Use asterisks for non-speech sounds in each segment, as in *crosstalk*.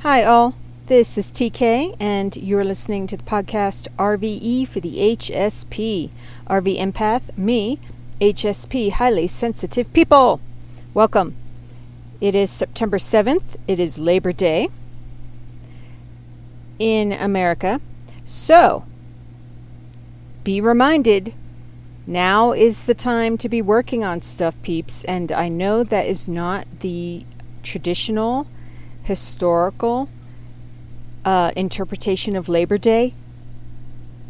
Hi, all. This is TK, and you're listening to the podcast RVE for the HSP. RV Empath, me, HSP, highly sensitive people. Welcome. It is September 7th. It is Labor Day in America. So, be reminded now is the time to be working on stuff, peeps. And I know that is not the traditional historical uh, interpretation of Labor Day,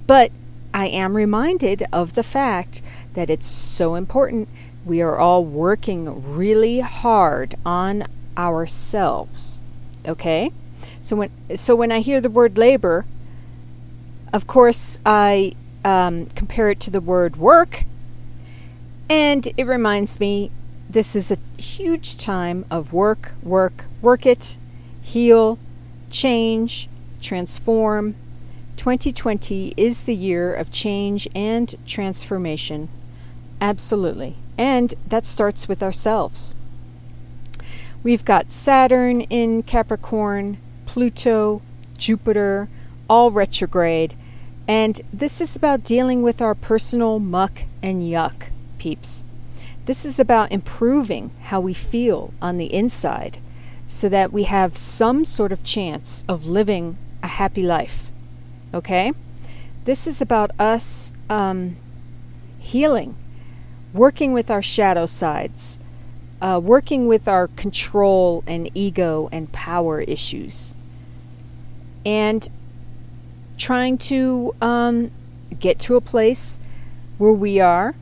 but I am reminded of the fact that it's so important. We are all working really hard on ourselves. Okay? So when so when I hear the word labor, of course I um, compare it to the word work, and it reminds me this is a huge time of work, work, work it, heal, change, transform. 2020 is the year of change and transformation. Absolutely. And that starts with ourselves. We've got Saturn in Capricorn, Pluto, Jupiter, all retrograde. And this is about dealing with our personal muck and yuck, peeps. This is about improving how we feel on the inside so that we have some sort of chance of living a happy life. Okay? This is about us um, healing, working with our shadow sides, uh, working with our control and ego and power issues, and trying to um, get to a place where we are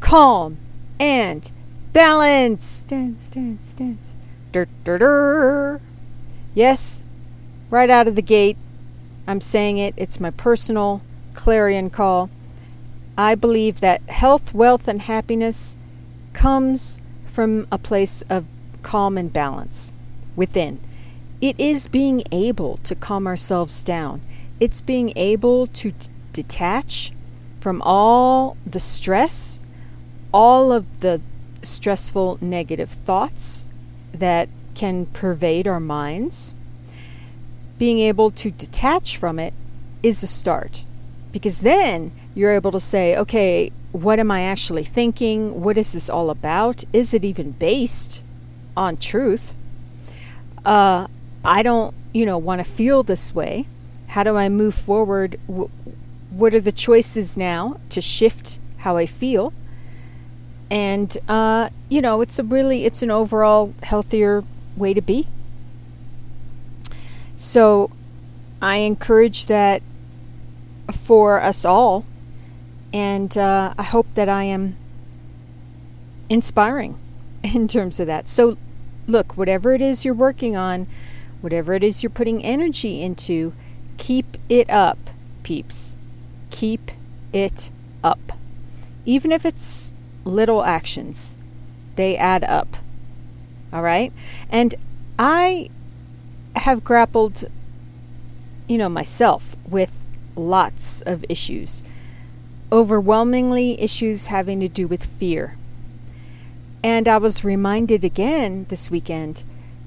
calm and balanced. Dance, dance, dance Dur, dur, dur. Yes, right out of the gate, I'm saying it. It's my personal clarion call. I believe that health, wealth, and happiness comes from a place of calm and balance within. It is being able to calm ourselves down. It's being able to t- detach from all the stress, all of the stressful negative thoughts, that can pervade our minds, being able to detach from it is a start. Because then you're able to say, okay, what am I actually thinking? What is this all about? Is it even based on truth? Uh, I don't, you know, want to feel this way. How do I move forward? what are the choices now to shift how I feel? And uh, you know it's a really it's an overall healthier way to be. So i encourage that for us all. And uh, i hope that i am inspiring *laughs* in terms of that. So look whatever it is you're working on whatever it is you're putting energy into keep it up peeps. Keep it up. Even if it's little actions. They add up. All right? And I have grappled, you know, myself with lots of issues. Overwhelmingly, issues having to do with fear. And I was reminded again this weekend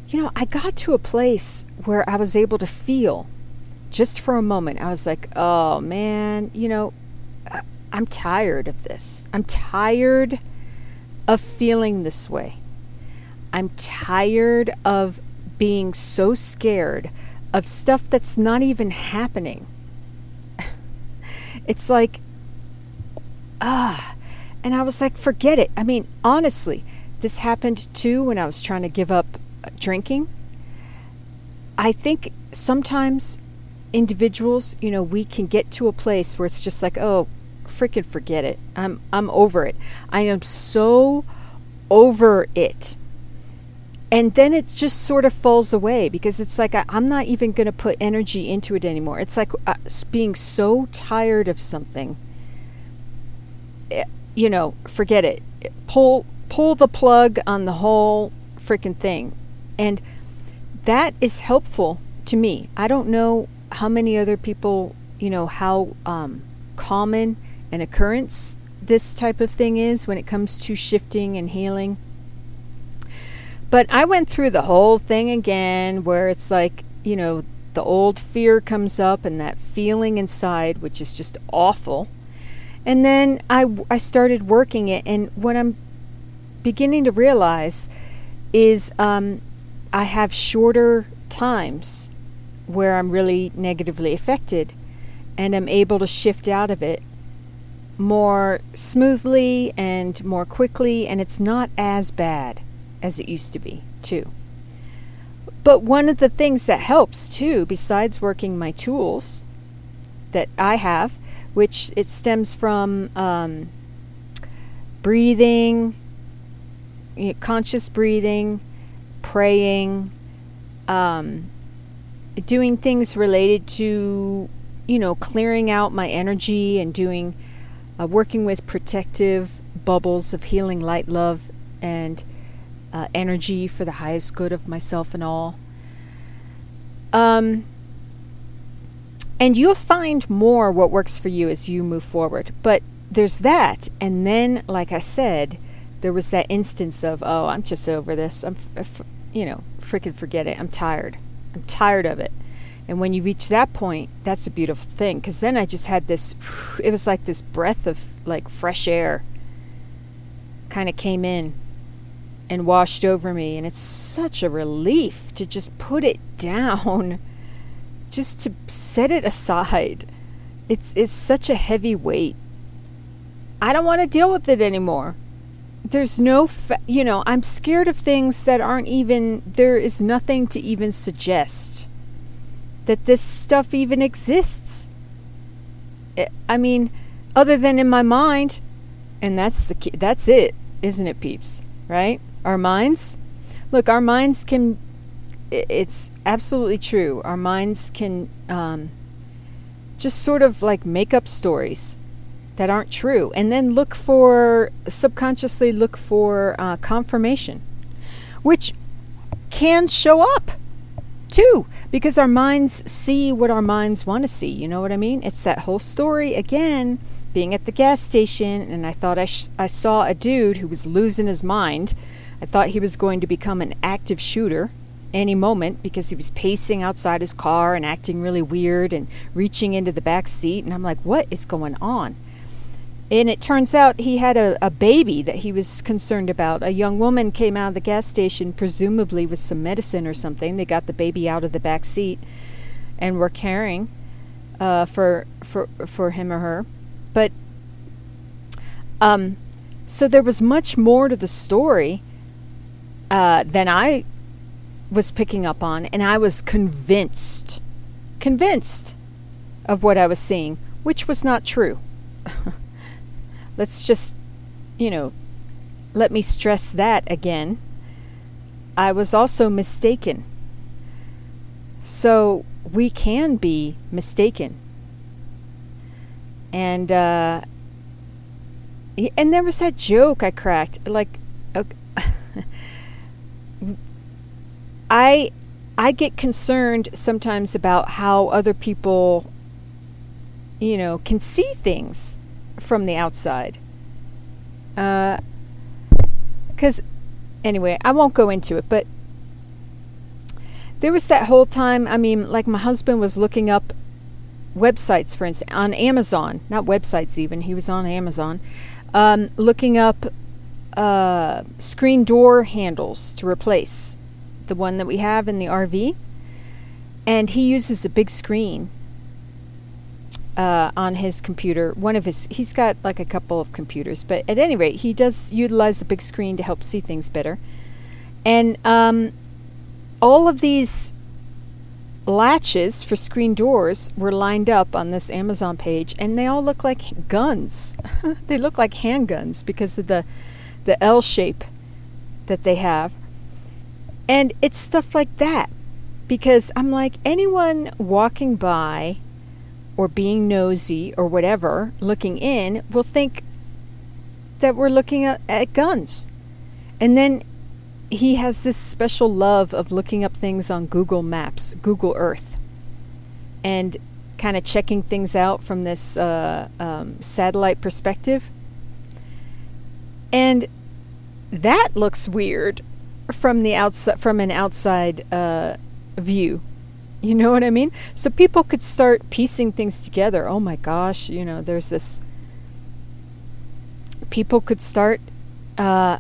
you know, I got to a place where I was able to feel just for a moment. I was like, oh man, you know, I'm tired of this. I'm tired of feeling this way. I'm tired of being so scared of stuff that's not even happening. *laughs* it's like, ah. And I was like, forget it. I mean, honestly, this happened too when I was trying to give up drinking. I think sometimes individuals, you know, we can get to a place where it's just like, oh, freaking forget it. I'm I'm over it. I am so over it. And then it just sort of falls away because it's like I, am not even going to put energy into it anymore. It's like uh, being so tired of something. It, eh, you know, forget it. Pull pull the plug on the whole freaking thing. And that is helpful to me. I don't know how many other people, you know, how um, common an occurrence this type of thing is when it comes to shifting and healing. But I went through the whole thing again where it's like, you know, the old fear comes up and that feeling inside, which is just awful. And then I, I started working it. And what I'm beginning to realize is um, I have shorter times where I'm really negatively affected and I'm able to shift out of it more smoothly and more quickly, and it's not as bad as it used to be, too. But one of the things that helps, too, besides working my tools that I have, which it stems from um, breathing, you know, conscious breathing, praying, um, doing things related to, you know, clearing out my energy and doing, uh, working with protective bubbles of healing light, love, and uh, energy for the highest good of myself and all. Um, and you'll find more what works for you as you move forward. But there's that. And then, like I said, there was that instance of, oh, I'm just over this. I'm, f- you know, freaking forget it. I'm tired. I'm tired of it. And when you reach that point, that's a beautiful thing. Because then I just had this, it was like this breath of like fresh air kind of came in and washed over me. And it's such a relief to just put it *laughs* down, just to set it aside. It's, it's such a heavy weight. I don't want to deal with it anymore. There's no, fa- you know, I'm scared of things that aren't even, there is nothing to even suggest that this stuff even exists. I mean, other than in my mind, and that's the key, that's it, isn't it, peeps? Right? Our minds? Look, our minds can, it's absolutely true. Our minds can um, just sort of like make up stories that aren't true and then look for, subconsciously look for uh, confirmation, which can show up too because our minds see what our minds want to see you know what i mean it's that whole story again being at the gas station and i thought i, sh- I saw a dude who was losing his mind I thought he was going to become an active shooter any moment because he was pacing outside his car and acting really weird and reaching into the back seat. And I'm like, what is going on? And it turns out he had a, a baby that he was concerned about. A young woman came out of the gas station, presumably with some medicine or something. They got the baby out of the back seat and were caring uh, for for for him or her. But um, so there was much more to the story uh, than I was picking up on, and I was convinced, convinced of what I was seeing, which was not true. *laughs* Let's just, you know, let me stress that again. I was also mistaken. So we can be mistaken. And, uh, and there was that joke I cracked. Like, okay, *laughs* I I get concerned sometimes about how other people you know can see things from the outside. Uh cuz anyway, I won't go into it, but there was that whole time, I mean, like my husband was looking up websites for instance on Amazon, not websites even, he was on Amazon, um, looking up uh, screen door handles to replace the one that we have in the RV. And he uses a big screen uh, on his computer. One of his, he's got like a couple of computers, but at any rate, he does utilize a big screen to help see things better. And um, all of these latches for screen doors were lined up on this Amazon page, and they all look like guns. *laughs* they look like handguns because of the the L shape that they have. And it's stuff like that. Because I'm like, anyone walking by or being nosy or whatever, looking in, will think that we're looking at, at guns. And then he has this special love of looking up things on Google Maps, Google Earth, and kind of checking things out from this uh, um, satellite perspective. And that looks weird from the outside from an outside uh, view. You know what I mean? So people could start piecing things together. Oh my gosh, you know, there's this. People could start uh,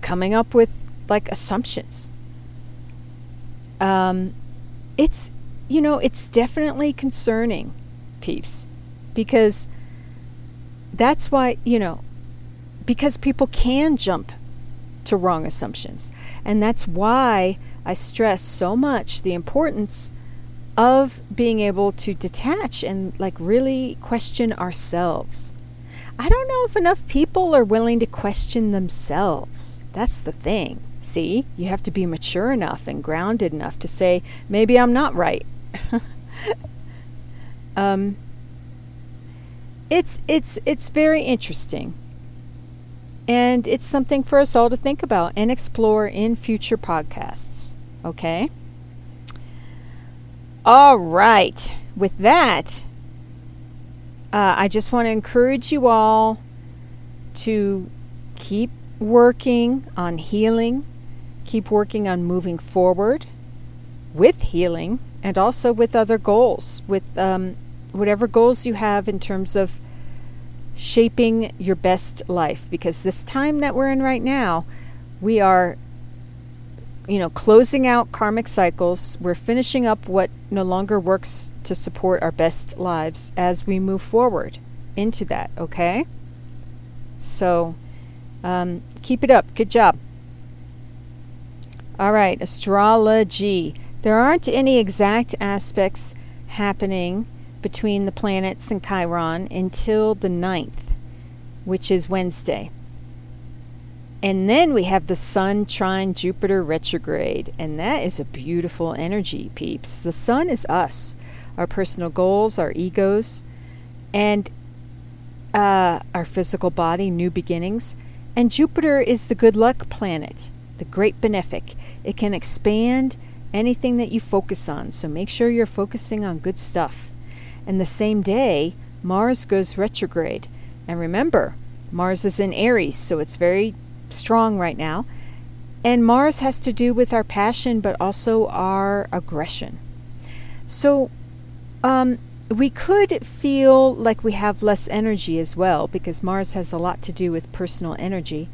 coming up with like assumptions. Um, it's you know it's definitely concerning, peeps, because that's why you know because people can jump to wrong assumptions, and that's why I stress so much the importance of being able to detach and like really question ourselves. I don't know if enough people are willing to question themselves. That's the thing. See, you have to be mature enough and grounded enough to say, maybe I'm not right. *laughs* um, it's it's it's very interesting, and it's something for us all to think about and explore in future podcasts. Okay. All right. With that, uh, I just want to encourage you all to keep working on healing, keep working on moving forward with healing, and also with other goals, with um, whatever goals you have in terms of shaping your best life. Because this time that we're in right now, we are you know, closing out karmic cycles. We're finishing up what no longer works to support our best lives as we move forward into that, okay? So, um, keep it up. Good job. All right, astrology. There aren't any exact aspects happening between the planets and Chiron until the 9th, which is Wednesday. And then we have the Sun trine Jupiter retrograde, and that is a beautiful energy, peeps. The Sun is us, our personal goals, our egos, and uh, our physical body, new beginnings. And Jupiter is the good luck planet, the great benefic. It can expand anything that you focus on, so make sure you're focusing on good stuff. And the same day, Mars goes retrograde. And remember, Mars is in Aries, so it's very strong right now. And Mars has to do with our passion, but also our aggression. So um, we could feel like we have less energy as well, because Mars has a lot to do with personal energy.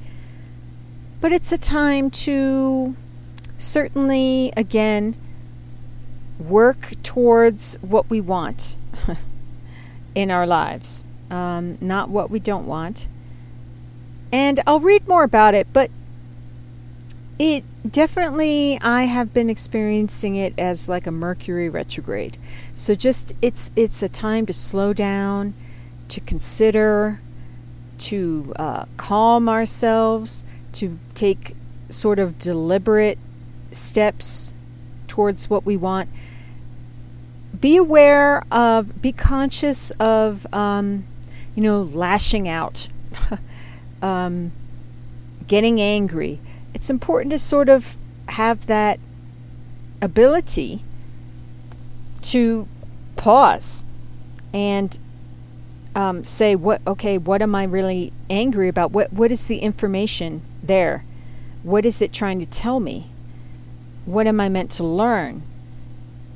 But it's a time to certainly, again, work towards what we want *laughs* in our lives, um, not what we don't want. And I'll read more about it, but it definitely I have been experiencing it as like a Mercury retrograde. So just it's it's a time to slow down, to consider, to uh, calm ourselves, to take sort of deliberate steps towards what we want. Be aware of, be conscious of, um, you know, lashing out. *laughs* um, getting angry. It's important to sort of have that ability to pause and um, say what okay what am i really angry about? What what is the information there? What is it trying to tell me? What am i meant to learn?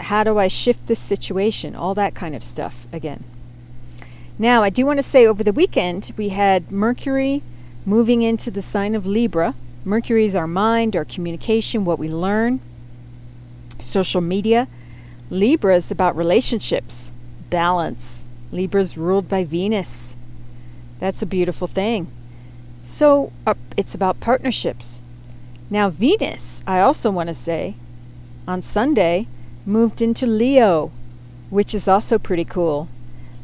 How do i shift this situation? All that kind of stuff again. Now i do want to say over the weekend we had mercury moving into the sign of Libra. Mercury is our mind, our communication, what we learn, social media. Libra is about relationships, balance. Libra is ruled by Venus. That's a beautiful thing. So uh, it's about partnerships. Now, Venus, I also want to say, on Sunday, moved into Leo, which is also pretty cool.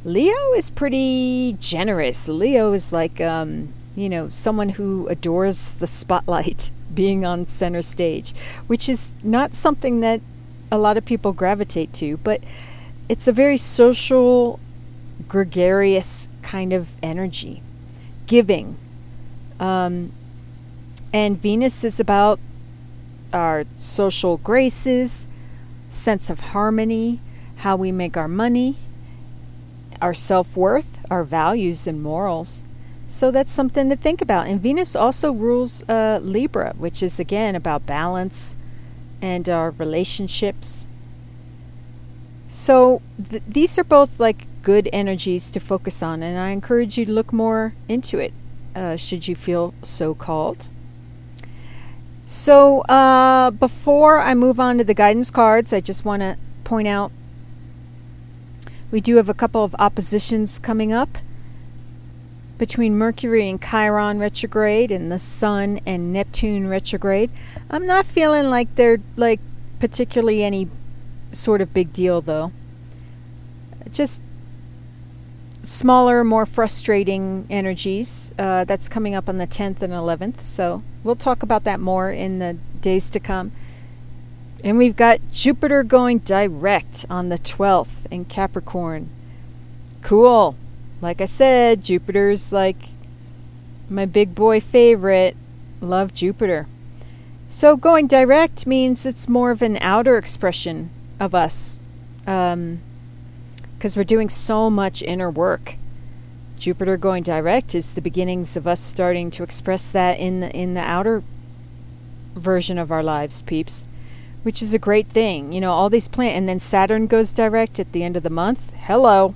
Leo is pretty generous. Leo is like um, you know, someone who adores the spotlight, *laughs* being on center stage, which is not something that a lot of people gravitate to, but it's a very social, gregarious kind of energy, giving. Um, and Venus is about our social graces, sense of harmony, how we make our money, our self worth, our values and morals. So that's something to think about. And Venus also rules uh, Libra, which is again about balance and our relationships. So th- these are both like good energies to focus on, and I encourage you to look more into it uh, should you feel so called. So, uh, before I move on to the guidance cards, I just want to point out we do have a couple of oppositions coming up between Mercury and Chiron retrograde and the Sun and Neptune retrograde. I'm not feeling like they're like particularly any sort of big deal though. Just smaller, more frustrating energies. Uh, that's coming up on the 10th and 11th. So we'll talk about that more in the days to come. And we've got Jupiter going direct on the 12th in Capricorn. Cool. Like I said, Jupiter's like my big boy favorite. Love Jupiter. So going direct means it's more of an outer expression of us. Um, because we're doing so much inner work. Jupiter going direct is the beginnings of us starting to express that in the, in the outer version of our lives, peeps, which is a great thing. You know, all these planets, and then Saturn goes direct at the end of the month. Hello.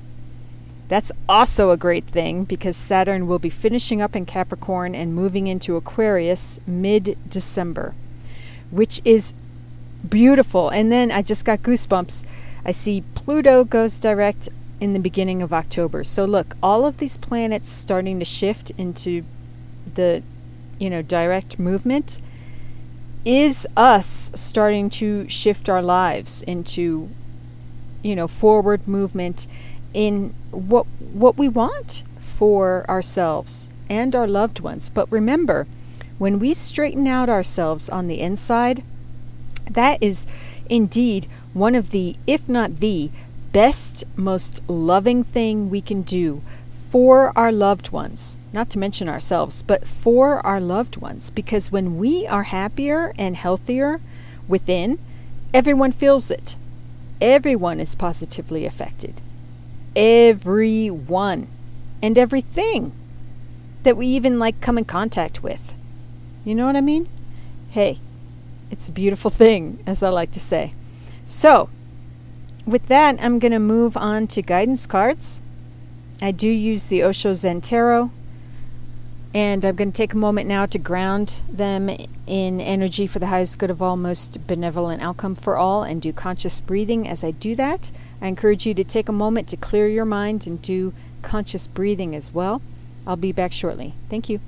That's also a great thing because Saturn will be finishing up in Capricorn and moving into Aquarius mid December, which is beautiful. And then I just got goosebumps I see Pluto goes direct in the beginning of October. So look, all of these planets starting to shift into the you know direct movement is us starting to shift our lives into you know forward movement in what what we want for ourselves and our loved ones. But remember, when we straighten out ourselves on the inside, that is indeed one of the, if not the, best, most loving thing we can do for our loved ones, not to mention ourselves, but for our loved ones. Because when we are happier and healthier within, everyone feels it. Everyone is positively affected. Everyone. And everything that we even like come in contact with. You know what I mean? Hey, it's a beautiful thing, as I like to say. So, with that, I'm going to move on to guidance cards. I do use the Osho Zen Tarot, and I'm going to take a moment now to ground them in energy for the highest good of all, most benevolent outcome for all, and do conscious breathing as I do that. I encourage you to take a moment to clear your mind and do conscious breathing as well. I'll be back shortly. Thank you.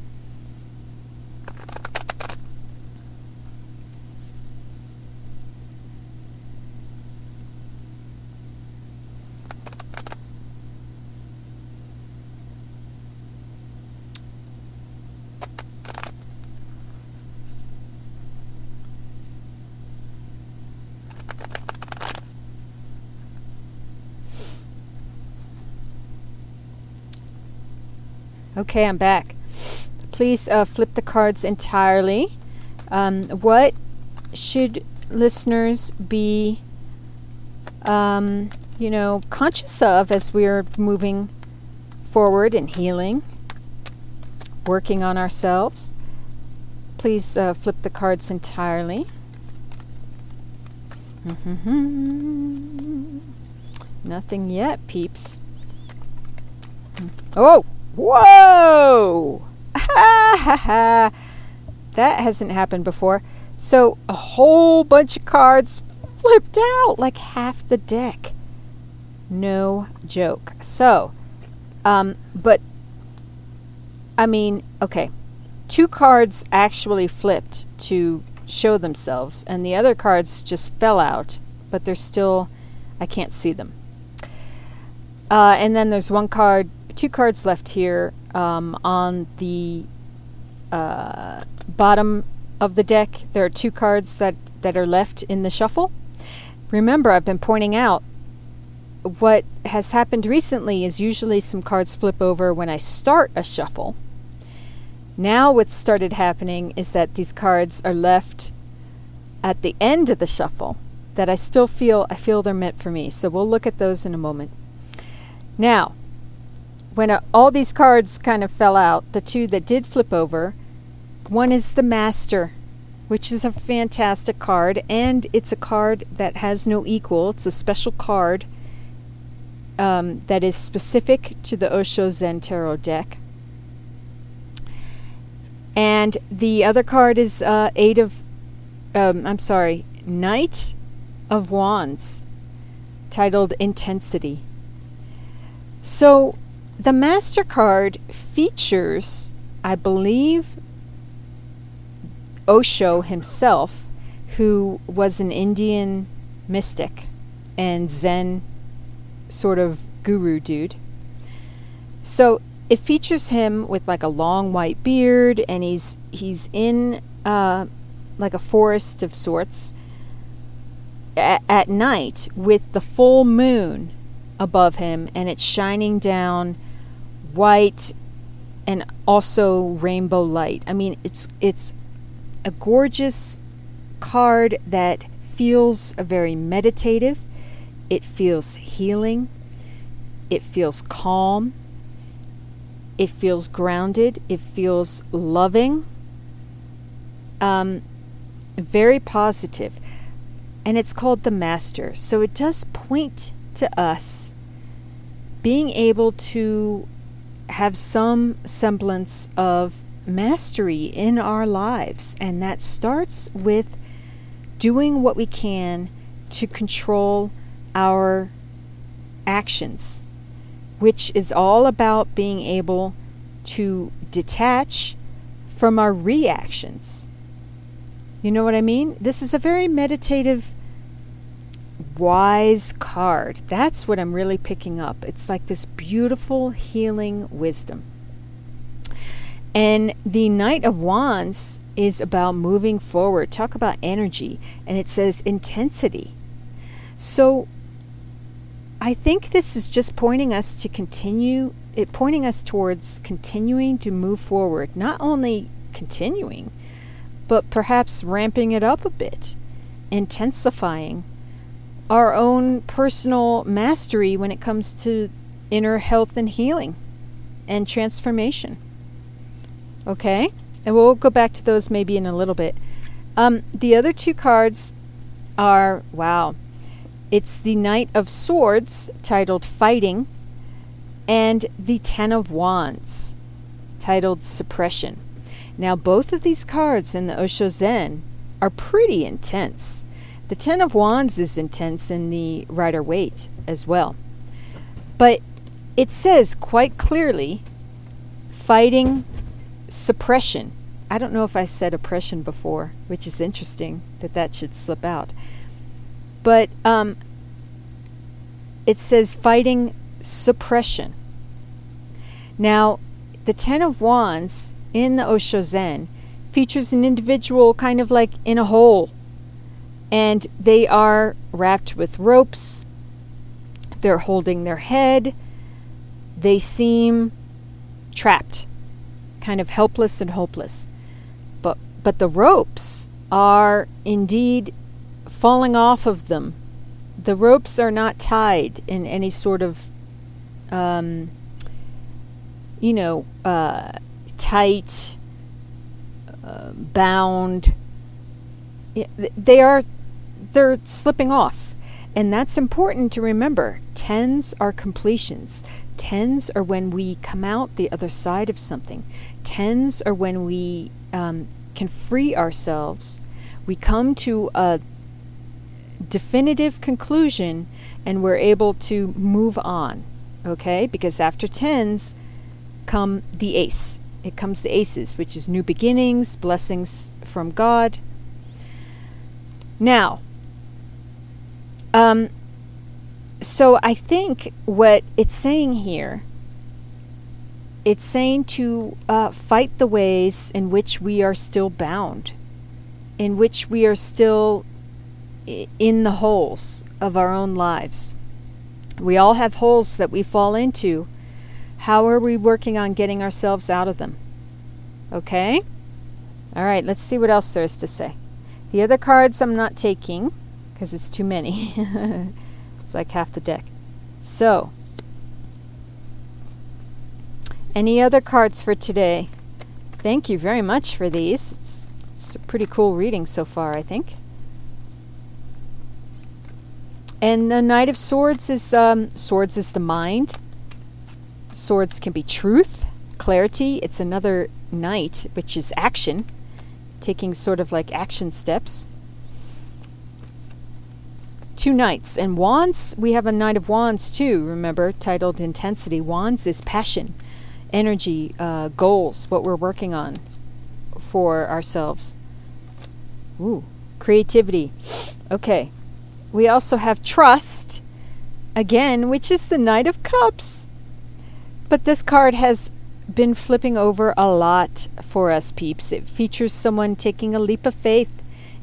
Okay, I'm back. Please uh, flip the cards entirely. Um, what should listeners be, um, you know, conscious of as we're moving forward and healing, working on ourselves? Please uh, flip the cards entirely. Nothing yet, peeps. Oh! Whoa! *laughs* that hasn't happened before. So a whole bunch of cards flipped out, like half the deck. No joke. So, um, but I mean, okay, two cards actually flipped to show themselves, and the other cards just fell out, but they're still, I can't see them. Uh, and then there's one card two cards left here um, on the uh, bottom of the deck. There are two cards that, that are left in the shuffle. Remember, I've been pointing out what has happened recently is usually some cards flip over when I start a shuffle. Now, what's started happening is that these cards are left at the end of the shuffle that I still feel I feel they're meant for me. So we'll look at those in a moment. Now, when uh, all these cards kind of fell out, the two that did flip over, one is the Master, which is a fantastic card, and it's a card that has no equal. It's a special card um, that is specific to the Osho Zen Tarot deck. And the other card is uh, Eight of, um, I'm sorry, Knight of Wands, titled Intensity. So the Master card features, I believe, Osho himself, who was an Indian mystic and Zen sort of guru dude. So it features him with like a long white beard, and he's he's in uh, like a forest of sorts at, at night with the full moon above him, and it's shining down white and also rainbow light. I mean, it's it's a gorgeous card that feels very meditative. It feels healing. It feels calm. It feels grounded. It feels loving. Um, very positive. And it's called the Master. So it does point to us being able to have some semblance of mastery in our lives. And that starts with doing what we can to control our actions, which is all about being able to detach from our reactions. You know what I mean? This is a very meditative, wise card. That's what I'm really picking up. It's like this beautiful, healing wisdom. And the Knight of Wands is about moving forward. Talk about energy. And it says intensity. So I think this is just pointing us to continue, it pointing us towards continuing to move forward. Not only continuing, but perhaps ramping it up a bit, intensifying our own personal mastery when it comes to inner health and healing and transformation. Okay? And we'll go back to those maybe in a little bit. Um, the other two cards are wow. It's the Knight of Swords, titled Fighting, and the Ten of Wands, titled Suppression. Now, both of these cards in the Osho Zen are pretty intense. The Ten of Wands is intense in the Rider Waite as well. But it says quite clearly fighting suppression. I don't know if I said oppression before, which is interesting that that should slip out. But um, it says fighting suppression. Now, the Ten of Wands in the Osho Zen features an individual kind of like in a hole, and they are wrapped with ropes. They're holding their head. They seem trapped kind of helpless and hopeless. But but the ropes are indeed falling off of them. The ropes are not tied in any sort of um, you know, uh, tight, uh, bound. They are, they're slipping off. And that's important to remember. Tens are completions. Tens are when we come out the other side of something. Tens are when we um, can free ourselves. We come to a definitive conclusion and we're able to move on. Okay? Because after tens come the ace. It comes the aces, which is new beginnings, blessings from God. Now, um, so I think what it's saying here, it's saying to uh, fight the ways in which we are still bound, in which we are still in the holes of our own lives. We all have holes that we fall into. How are we working on getting ourselves out of them? Okay? All right, let's see what else there is to say. The other cards I'm not taking because it's too many. *laughs* It's like half the deck. So, Any other cards for today? Thank you very much for these. It's, it's a pretty cool reading so far, I think. And the Knight of Swords is um, swords is the mind. Swords can be truth, clarity. It's another knight, which is action, taking sort of like action steps. Two knights and wands. We have a knight of wands too. Remember, titled intensity. Wands is passion, energy, uh, goals, what we're working on for ourselves. Ooh, creativity. Okay, we also have trust, again, which is the Knight of Cups. But this card has been flipping over a lot for us peeps. It features someone taking a leap of faith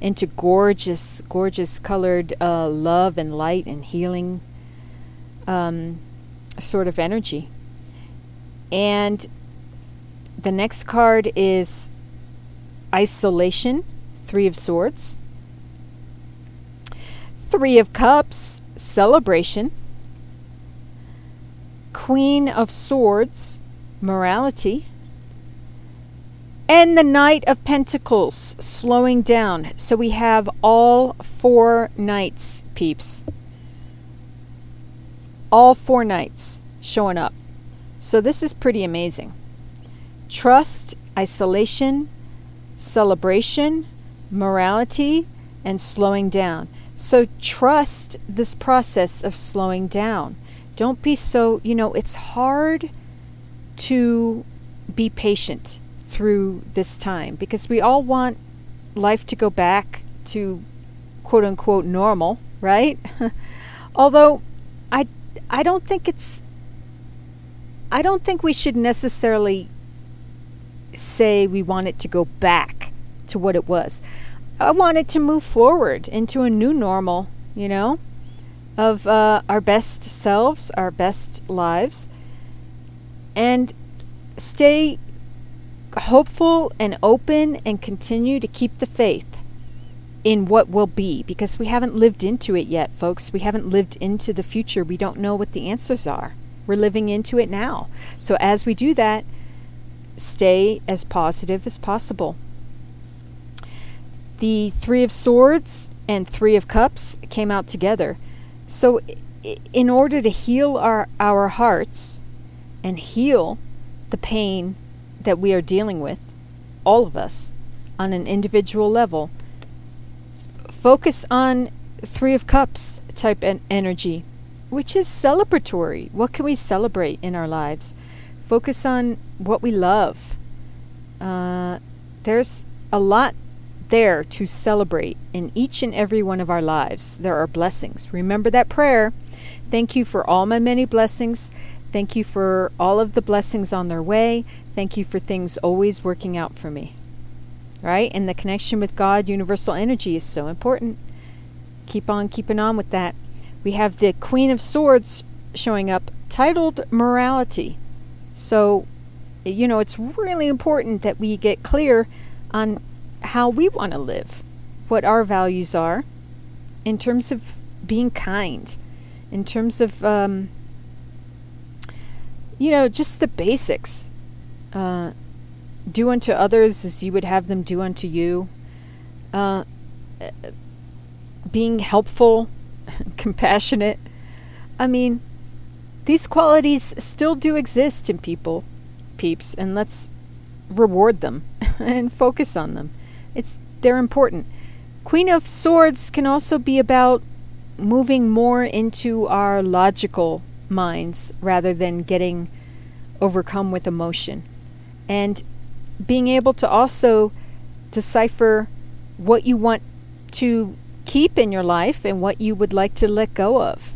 into gorgeous, gorgeous colored uh, love and light and healing um, sort of energy. And the next card is Isolation, Three of Swords. Three of Cups, celebration. Queen of Swords, morality. And the Knight of Pentacles, slowing down. So we have all four knights, peeps. All four knights showing up. So this is pretty amazing. Trust, isolation, celebration, morality, and slowing down. So trust this process of slowing down. Don't be so, you know, it's hard to be patient through this time because we all want life to go back to quote unquote normal, right? *laughs* Although I I don't think it's I don't think we should necessarily say we want it to go back to what it was. I want it to move forward into a new normal, you know, of uh, our best selves, our best lives, and stay hopeful and open and continue to keep the faith in what will be because we haven't lived into it yet, folks. We haven't lived into the future. We don't know what the answers are. We're living into it now. So as we do that, stay as positive as possible the Three of Swords and Three of Cups came out together. So, in order to heal our, our hearts and heal the pain that we are dealing with, all of us, on an individual level, focus on Three of Cups type en- energy, which is celebratory. What can we celebrate in our lives? Focus on what we love. Uh, there's a lot there to celebrate in each and every one of our lives. There are blessings. Remember that prayer. Thank you for all my many blessings. Thank you for all of the blessings on their way. Thank you for things always working out for me. Right? And the connection with God, universal energy, is so important. Keep on keeping on with that. We have the Queen of Swords showing up, titled Morality. So, you know, it's really important that we get clear on how we want to live, what our values are, in terms of being kind, in terms of, um, you know, just the basics. Uh, do unto others as you would have them do unto you. Uh, being helpful, *laughs* compassionate. I mean, these qualities still do exist in people, peeps, and let's reward them *laughs* and focus on them. It's they're important. Queen of Swords can also be about moving more into our logical minds rather than getting overcome with emotion. And being able to also decipher what you want to keep in your life and what you would like to let go of.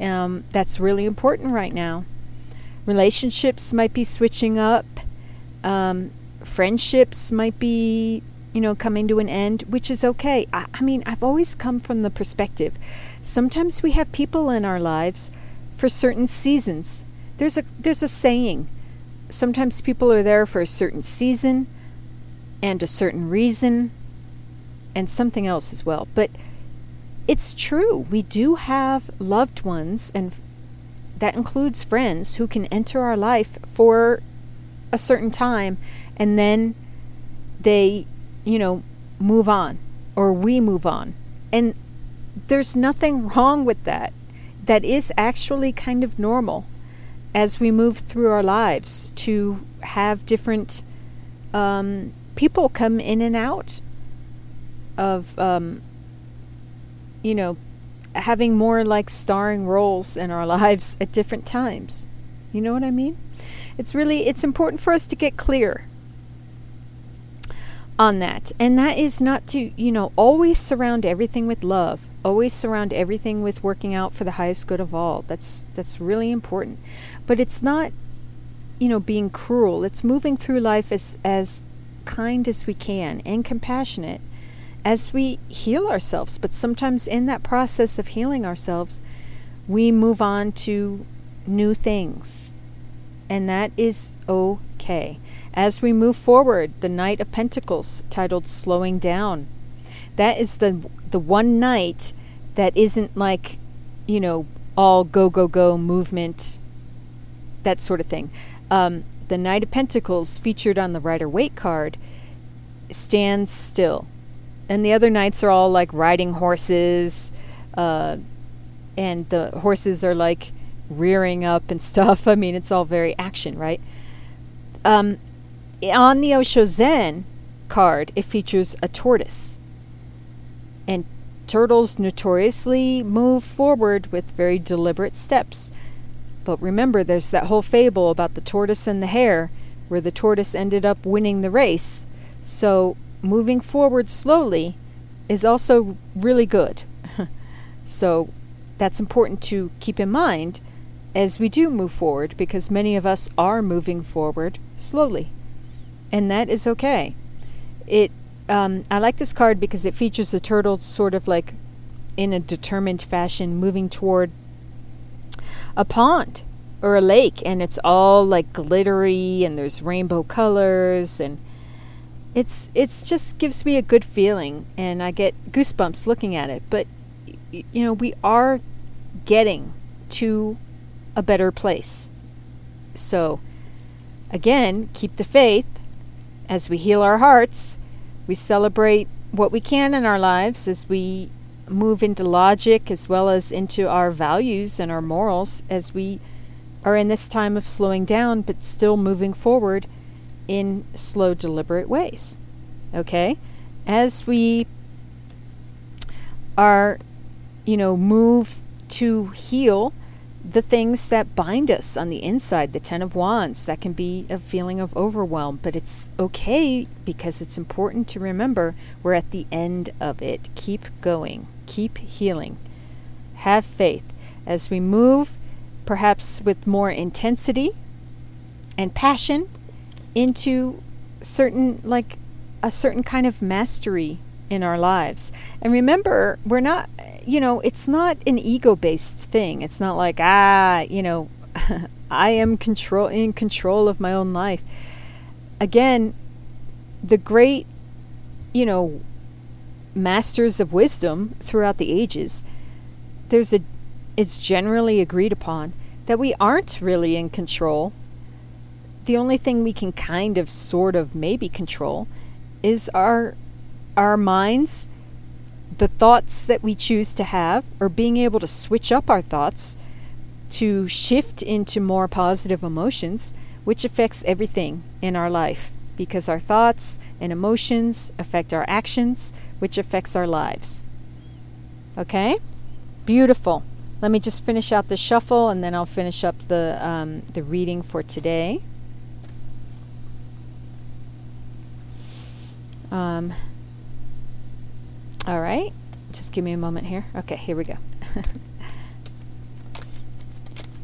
Um, that's really important right now. Relationships might be switching up. Um, friendships might be you know, coming to an end, which is okay. I, I mean, I've always come from the perspective sometimes we have people in our lives for certain seasons. There's a there's a saying. Sometimes people are there for a certain season and a certain reason and something else as well. But it's true. We do have loved ones and that includes friends who can enter our life for a certain time and then they, you know, move on or we move on. And there's nothing wrong with that. That is actually kind of normal as we move through our lives to have different um, people come in and out of, um, you know, having more like starring roles in our *laughs* lives at different times. You know what I mean? It's really it's important for us to get clear on that. And that is not to, you know, always surround everything with love. Always surround everything with working out for the highest good of all. That's that's really important. But it's not you know being cruel. It's moving through life as as kind as we can and compassionate as we heal ourselves. But sometimes in that process of healing ourselves, we move on to new things. And that is okay. As we move forward, the Knight of Pentacles, titled Slowing Down, that is the, the one knight that isn't like, you know, all go, go, go movement, that sort of thing. Um, the Knight of Pentacles, featured on the Rider Waite card, stands still and the other knights are all like riding horses, uh, and the horses are like rearing up and stuff. *laughs* I mean, it's all very action, right? Um, on the Osho Zen card, it features a tortoise, and turtles notoriously move forward with very deliberate steps. But remember, there's that whole fable about the tortoise and the hare, where the tortoise ended up winning the race. So moving forward slowly is also really good. *laughs* so that's important to keep in mind as we do move forward because many of us are moving forward slowly. And that is okay. It um, I like this card because it features the turtle sort of like in a determined fashion moving toward a pond or a lake and it's all like glittery and there's rainbow colors and it's it's just gives me a good feeling and I get goosebumps looking at it. But y- you know, we are getting to a better place. So again, keep the faith as we heal our hearts. We celebrate what we can in our lives as we move into logic as well as into our values and our morals as we are in this time of slowing down but still moving forward in slow, deliberate ways. Okay? As we are, you know, move to heal the things that bind us on the inside, the Ten of Wands, that can be a feeling of overwhelm, but it's okay because it's important to remember we're at the end of it. Keep going, keep healing, have faith. As we move, perhaps with more intensity and passion, into certain like a certain kind of mastery in our lives. And remember, we're not you know, it's not an ego-based thing. It's not like ah, you know, *laughs* I am control in control of my own life. Again, the great, you know, masters of wisdom throughout the ages, there's a it's generally agreed upon that we aren't really in control the only thing we can kind of sort of maybe control is our our minds the thoughts that we choose to have or being able to switch up our thoughts to shift into more positive emotions which affects everything in our life because our thoughts and emotions affect our actions which affects our lives. Okay? Beautiful. Let me just finish out the shuffle and then I'll finish up the um, the reading for today. Um, all right, just give me a moment here. Okay, here we go. *laughs*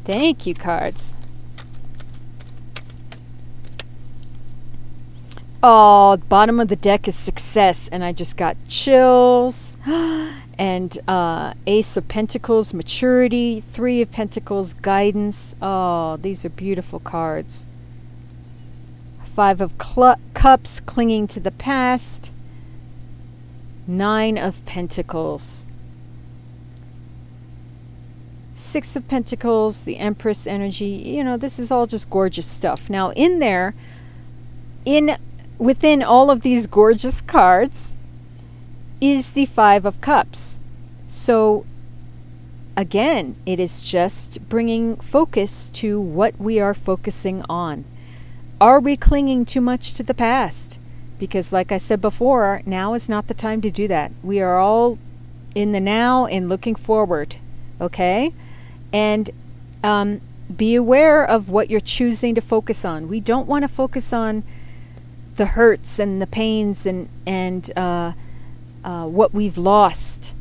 Thank you, cards. Oh, bottom of the deck is success, and I just got chills. *gasps* and uh, Ace of Pentacles, maturity. Three of Pentacles, guidance. Oh, these are beautiful cards. Five of cl- Cups, clinging to the past. Nine of Pentacles. Six of Pentacles, the Empress energy. You know, this is all just gorgeous stuff. Now, in there, in within all of these gorgeous cards is the 5 of cups. So again, it is just bringing focus to what we are focusing on. Are we clinging too much to the past? Because, like I said before, now is not the time to do that. We are all in the now and looking forward, okay? And um, be aware of what you're choosing to focus on. We don't want to focus on the hurts and the pains and and uh, uh, what we've lost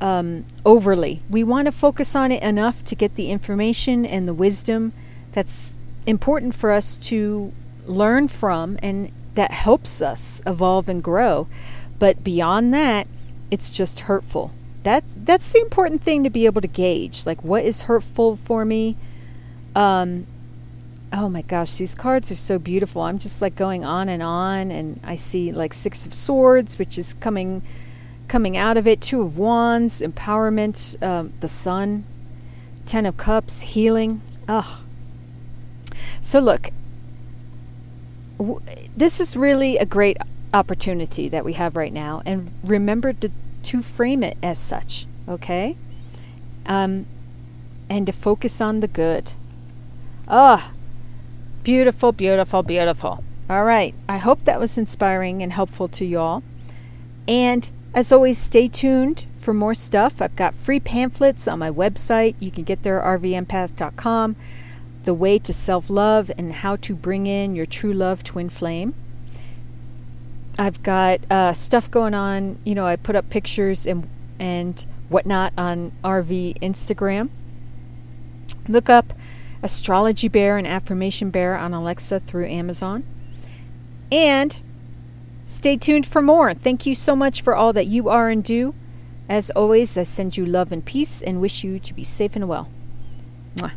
um, overly. We want to focus on it enough to get the information and the wisdom that's important for us to learn from and that helps us evolve and grow. But beyond that, it's just hurtful. That that's the important thing to be able to gauge. Like what is hurtful for me? Um, oh my gosh, these cards are so beautiful. I'm just like going on and on, and I see like Six of Swords, which is coming coming out of it. Two of Wands, empowerment, um, the Sun, Ten of Cups, healing. Ugh. So look, w- this is really a great opportunity that we have right now, and remember to to frame it as such. Okay. Um, and to focus on the good. Ah, Beautiful, beautiful, beautiful. All right. I hope that was inspiring and helpful to y'all. And as always, stay tuned for more stuff. I've got free pamphlets on my website. You can get there at rvempath.com. The way to self love and how to bring in your true love twin flame. I've got uh, stuff going on. You know, I put up pictures and and whatnot on RV Instagram. Look up Astrology Bear and Affirmation Bear on Alexa through Amazon. And stay tuned for more. Thank you so much for all that you are and do. As always, I send you love and peace and wish you to be safe and well. Mwah.